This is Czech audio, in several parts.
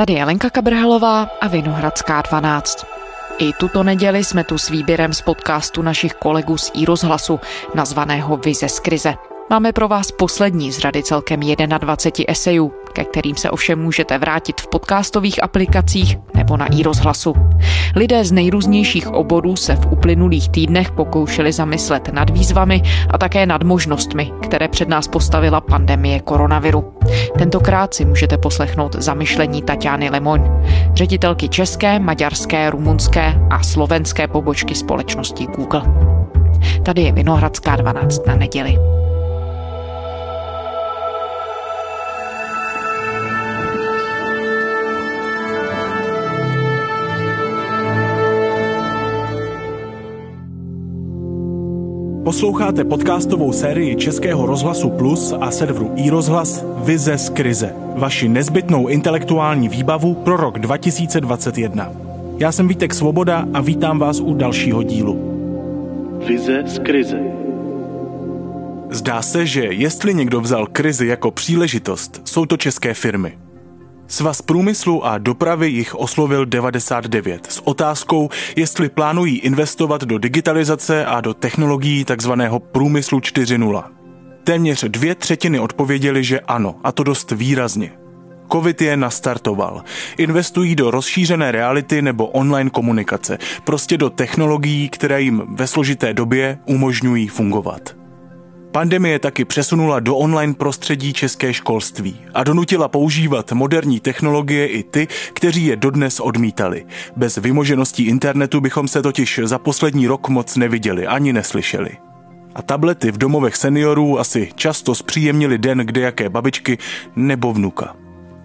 Tady je Lenka Kabrhalová a Vinohradská 12. I tuto neděli jsme tu s výběrem z podcastu našich kolegů z iRozhlasu, nazvaného Vize z krize. Máme pro vás poslední z řady celkem 21 esejů, ke kterým se ovšem můžete vrátit v podcastových aplikacích nebo na iRozhlasu. Lidé z nejrůznějších oborů se v uplynulých týdnech pokoušeli zamyslet nad výzvami a také nad možnostmi, které před nás postavila pandemie koronaviru. Tentokrát si můžete poslechnout zamyšlení Tatiany Lemoň, ředitelky české, maďarské, rumunské a slovenské pobočky společnosti Google. Tady je Vinohradská 12 na neděli. Posloucháte podcastovou sérii Českého rozhlasu Plus a serveru iRozhlas Vize z krize. Vaši nezbytnou intelektuální výbavu pro rok 2021. Já jsem Vítek Svoboda a vítám vás u dalšího dílu. Vize z krize. Zdá se, že jestli někdo vzal krizi jako příležitost, jsou to české firmy. Svaz průmyslu a dopravy jich oslovil 99 s otázkou, jestli plánují investovat do digitalizace a do technologií tzv. průmyslu 4.0. Téměř dvě třetiny odpověděli, že ano, a to dost výrazně. Covid je nastartoval. Investují do rozšířené reality nebo online komunikace, prostě do technologií, které jim ve složité době umožňují fungovat. Pandemie taky přesunula do online prostředí české školství a donutila používat moderní technologie i ty, kteří je dodnes odmítali. Bez vymožeností internetu bychom se totiž za poslední rok moc neviděli ani neslyšeli. A tablety v domovech seniorů asi často zpříjemnili den kde jaké babičky nebo vnuka.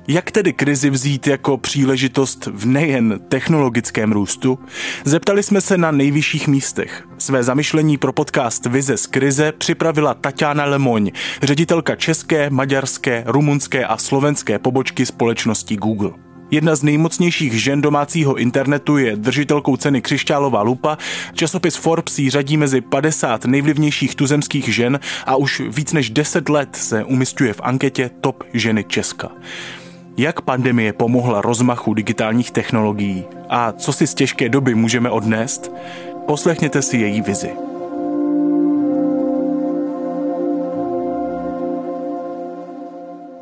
Jak tedy krizi vzít jako příležitost v nejen technologickém růstu? Zeptali jsme se na nejvyšších místech. Své zamyšlení pro podcast Vize z krize připravila Tatiana Lemoň, ředitelka české, maďarské, rumunské a slovenské pobočky společnosti Google. Jedna z nejmocnějších žen domácího internetu je držitelkou ceny Křišťálová lupa. Časopis Forbes ji řadí mezi 50 nejvlivnějších tuzemských žen a už víc než 10 let se umistuje v anketě Top ženy Česka. Jak pandemie pomohla rozmachu digitálních technologií a co si z těžké doby můžeme odnést? Poslechněte si její vizi.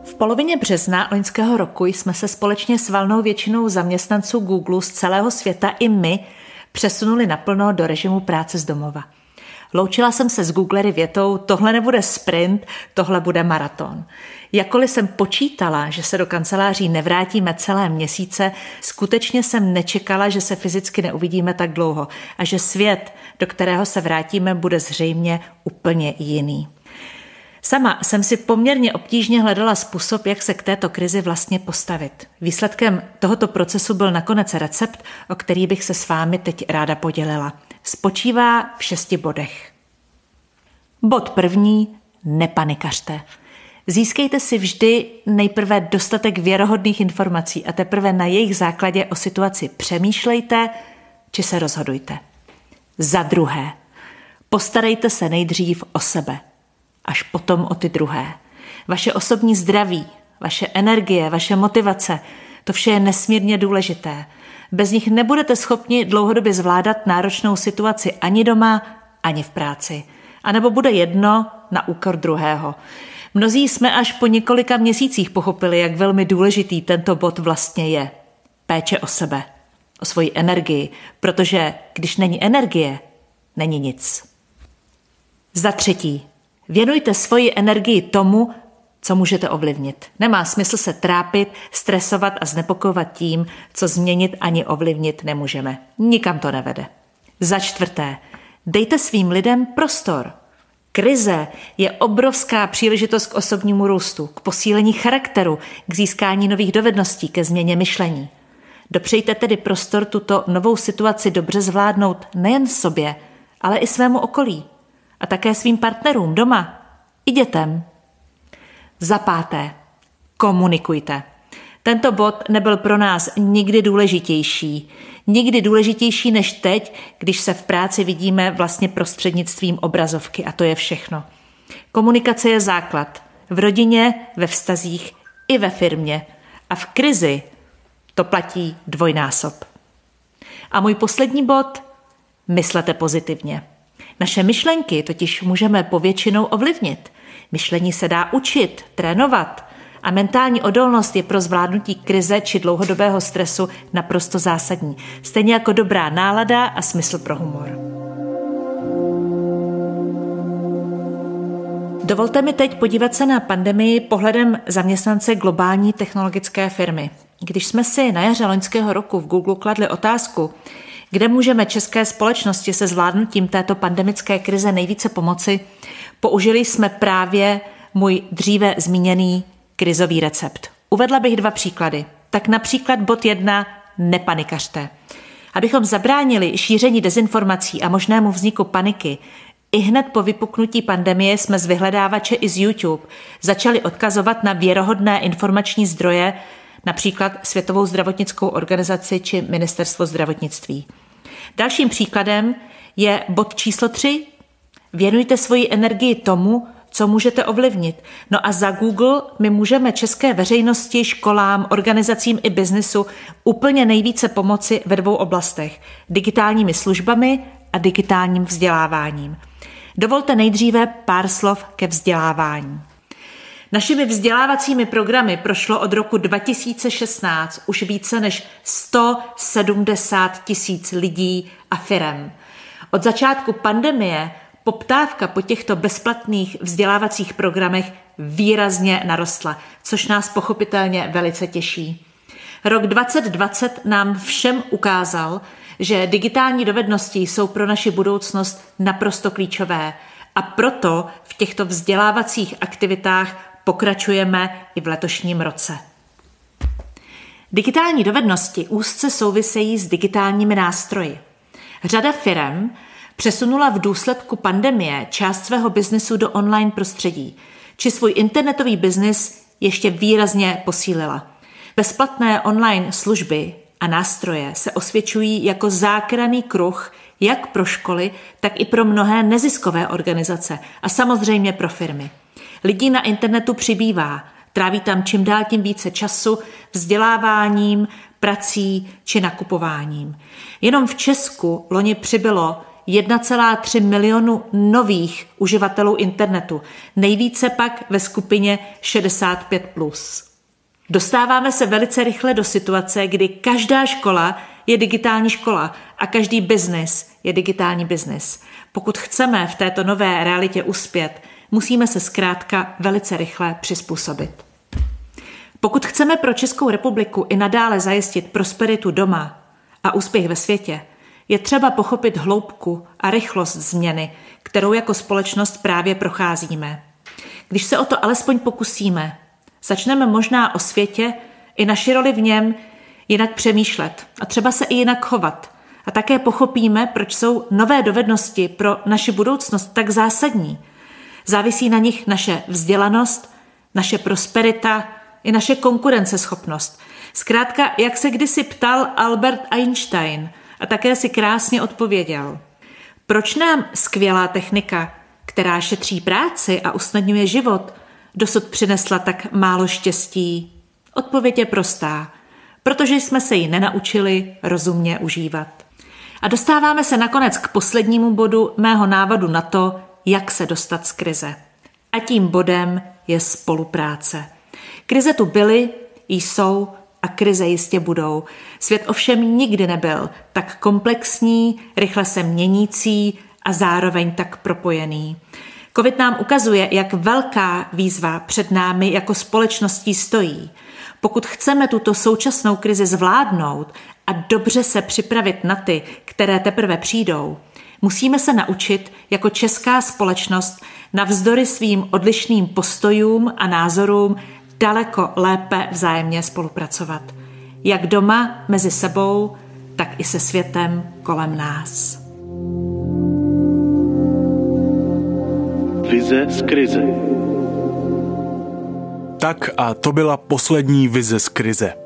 V polovině března loňského roku jsme se společně s valnou většinou zaměstnanců Google z celého světa i my přesunuli naplno do režimu práce z domova. Loučila jsem se s Googlery větou, tohle nebude sprint, tohle bude maraton. Jakkoliv jsem počítala, že se do kanceláří nevrátíme celé měsíce, skutečně jsem nečekala, že se fyzicky neuvidíme tak dlouho a že svět, do kterého se vrátíme, bude zřejmě úplně jiný. Sama jsem si poměrně obtížně hledala způsob, jak se k této krizi vlastně postavit. Výsledkem tohoto procesu byl nakonec recept, o který bych se s vámi teď ráda podělila. Spočívá v šesti bodech. Bod první, nepanikařte. Získejte si vždy nejprve dostatek věrohodných informací a teprve na jejich základě o situaci přemýšlejte či se rozhodujte. Za druhé, postarejte se nejdřív o sebe, až potom o ty druhé. Vaše osobní zdraví, vaše energie, vaše motivace, to vše je nesmírně důležité. Bez nich nebudete schopni dlouhodobě zvládat náročnou situaci ani doma, ani v práci. A nebo bude jedno na úkor druhého. Mnozí jsme až po několika měsících pochopili, jak velmi důležitý tento bod vlastně je. Péče o sebe, o svoji energii, protože když není energie, není nic. Za třetí, věnujte svoji energii tomu, co můžete ovlivnit. Nemá smysl se trápit, stresovat a znepokojovat tím, co změnit ani ovlivnit nemůžeme. Nikam to nevede. Za čtvrté, dejte svým lidem prostor. Krize je obrovská příležitost k osobnímu růstu, k posílení charakteru, k získání nových dovedností, ke změně myšlení. Dopřejte tedy prostor tuto novou situaci dobře zvládnout nejen sobě, ale i svému okolí a také svým partnerům doma i dětem. Za páté, komunikujte. Tento bod nebyl pro nás nikdy důležitější. Nikdy důležitější než teď, když se v práci vidíme vlastně prostřednictvím obrazovky a to je všechno. Komunikace je základ. V rodině, ve vztazích i ve firmě. A v krizi To platí dvojnásob. A můj poslední bod, myslete pozitivně. Naše myšlenky totiž můžeme povětšinou ovlivnit. Myšlení se dá učit, trénovat a mentální odolnost je pro zvládnutí krize či dlouhodobého stresu naprosto zásadní. Stejně jako dobrá nálada a smysl pro humor. Dovolte mi teď podívat se na pandemii pohledem zaměstnance globální technologické firmy. Když jsme si na jaře loňského roku v Google kladli otázku, kde můžeme české společnosti se zvládnutím této pandemické krize nejvíce pomoci, použili jsme právě můj dříve zmíněný krizový recept. Uvedla bych dva příklady. Tak například bod jedna, nepanikařte. Abychom zabránili šíření dezinformací a možnému vzniku paniky, i hned po vypuknutí pandemie jsme z vyhledávače i z YouTube začali odkazovat na věrohodné informační zdroje, například Světovou zdravotnickou organizaci či Ministerstvo zdravotnictví. Dalším příkladem je bod číslo 3. Věnujte svoji energii tomu, co můžete ovlivnit. No a za Google my můžeme české veřejnosti, školám, organizacím i biznesu úplně nejvíce pomoci ve dvou oblastech. Digitálními službami a digitálním vzděláváním. Dovolte nejdříve pár slov ke vzdělávání. Našimi vzdělávacími programy prošlo od roku 2016 už více než 170 tisíc lidí a firem. Od začátku pandemie poptávka po těchto bezplatných vzdělávacích programech výrazně narostla, což nás pochopitelně velice těší. Rok 2020 nám všem ukázal, že digitální dovednosti jsou pro naši budoucnost naprosto klíčové a proto v těchto vzdělávacích aktivitách pokračujeme i v letošním roce. Digitální dovednosti úzce souvisejí s digitálními nástroji. Řada firm přesunula v důsledku pandemie část svého biznesu do online prostředí, či svůj internetový biznis ještě výrazně posílila. Bezplatné online služby a nástroje se osvědčují jako zákraný kruh jak pro školy, tak i pro mnohé neziskové organizace a samozřejmě pro firmy. Lidí na internetu přibývá, tráví tam čím dál tím více času vzděláváním, prací či nakupováním. Jenom v Česku loni přibylo 1,3 milionu nových uživatelů internetu, nejvíce pak ve skupině 65+. Plus. Dostáváme se velice rychle do situace, kdy každá škola je digitální škola a každý biznis je digitální biznis. Pokud chceme v této nové realitě uspět, musíme se zkrátka velice rychle přizpůsobit. Pokud chceme pro Českou republiku i nadále zajistit prosperitu doma a úspěch ve světě, je třeba pochopit hloubku a rychlost změny, kterou jako společnost právě procházíme. Když se o to alespoň pokusíme, začneme možná o světě i naši roli v něm jinak přemýšlet a třeba se i jinak chovat. A také pochopíme, proč jsou nové dovednosti pro naši budoucnost tak zásadní. Závisí na nich naše vzdělanost, naše prosperita i naše konkurenceschopnost. Zkrátka, jak se kdysi ptal Albert Einstein a také si krásně odpověděl. Proč nám skvělá technika, která šetří práci a usnadňuje život, dosud přinesla tak málo štěstí? Odpověď je prostá. Protože jsme se ji nenaučili rozumně užívat. A dostáváme se nakonec k poslednímu bodu mého návadu na to, jak se dostat z krize. A tím bodem je spolupráce. Krize tu byly, jsou a krize jistě budou. Svět ovšem nikdy nebyl tak komplexní, rychle se měnící a zároveň tak propojený. Covid nám ukazuje, jak velká výzva před námi jako společností stojí. Pokud chceme tuto současnou krizi zvládnout a dobře se připravit na ty, které teprve přijdou, musíme se naučit jako česká společnost navzdory svým odlišným postojům a názorům daleko lépe vzájemně spolupracovat. Jak doma mezi sebou, tak i se světem kolem nás. Vize z krize. Tak a to byla poslední vize z krize.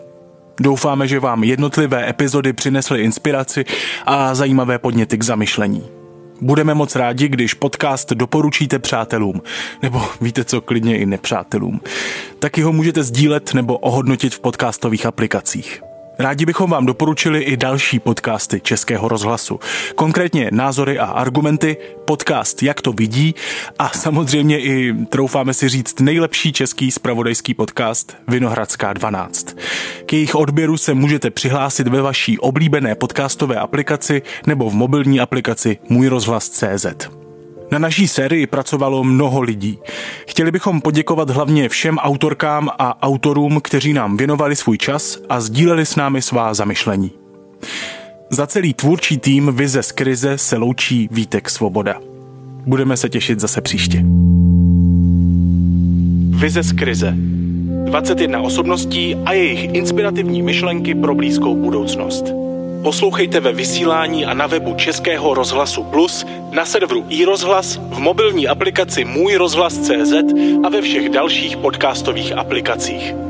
Doufáme, že vám jednotlivé epizody přinesly inspiraci a zajímavé podněty k zamyšlení. Budeme moc rádi, když podcast doporučíte přátelům, nebo víte co, klidně i nepřátelům. Taky ho můžete sdílet nebo ohodnotit v podcastových aplikacích. Rádi bychom vám doporučili i další podcasty Českého rozhlasu. Konkrétně názory a argumenty, podcast Jak to vidí a samozřejmě i, troufáme si říct, nejlepší český spravodajský podcast Vinohradská 12. K jejich odběru se můžete přihlásit ve vaší oblíbené podcastové aplikaci nebo v mobilní aplikaci Můj rozhlas CZ. Na naší sérii pracovalo mnoho lidí. Chtěli bychom poděkovat hlavně všem autorkám a autorům, kteří nám věnovali svůj čas a sdíleli s námi svá zamyšlení. Za celý tvůrčí tým Vize z krize se loučí Vítek Svoboda. Budeme se těšit zase příště. Vize z krize. 21 osobností a jejich inspirativní myšlenky pro blízkou budoucnost. Poslouchejte ve vysílání a na webu Českého rozhlasu Plus, na serveru iRozhlas, v mobilní aplikaci Můj rozhlas CZ a ve všech dalších podcastových aplikacích.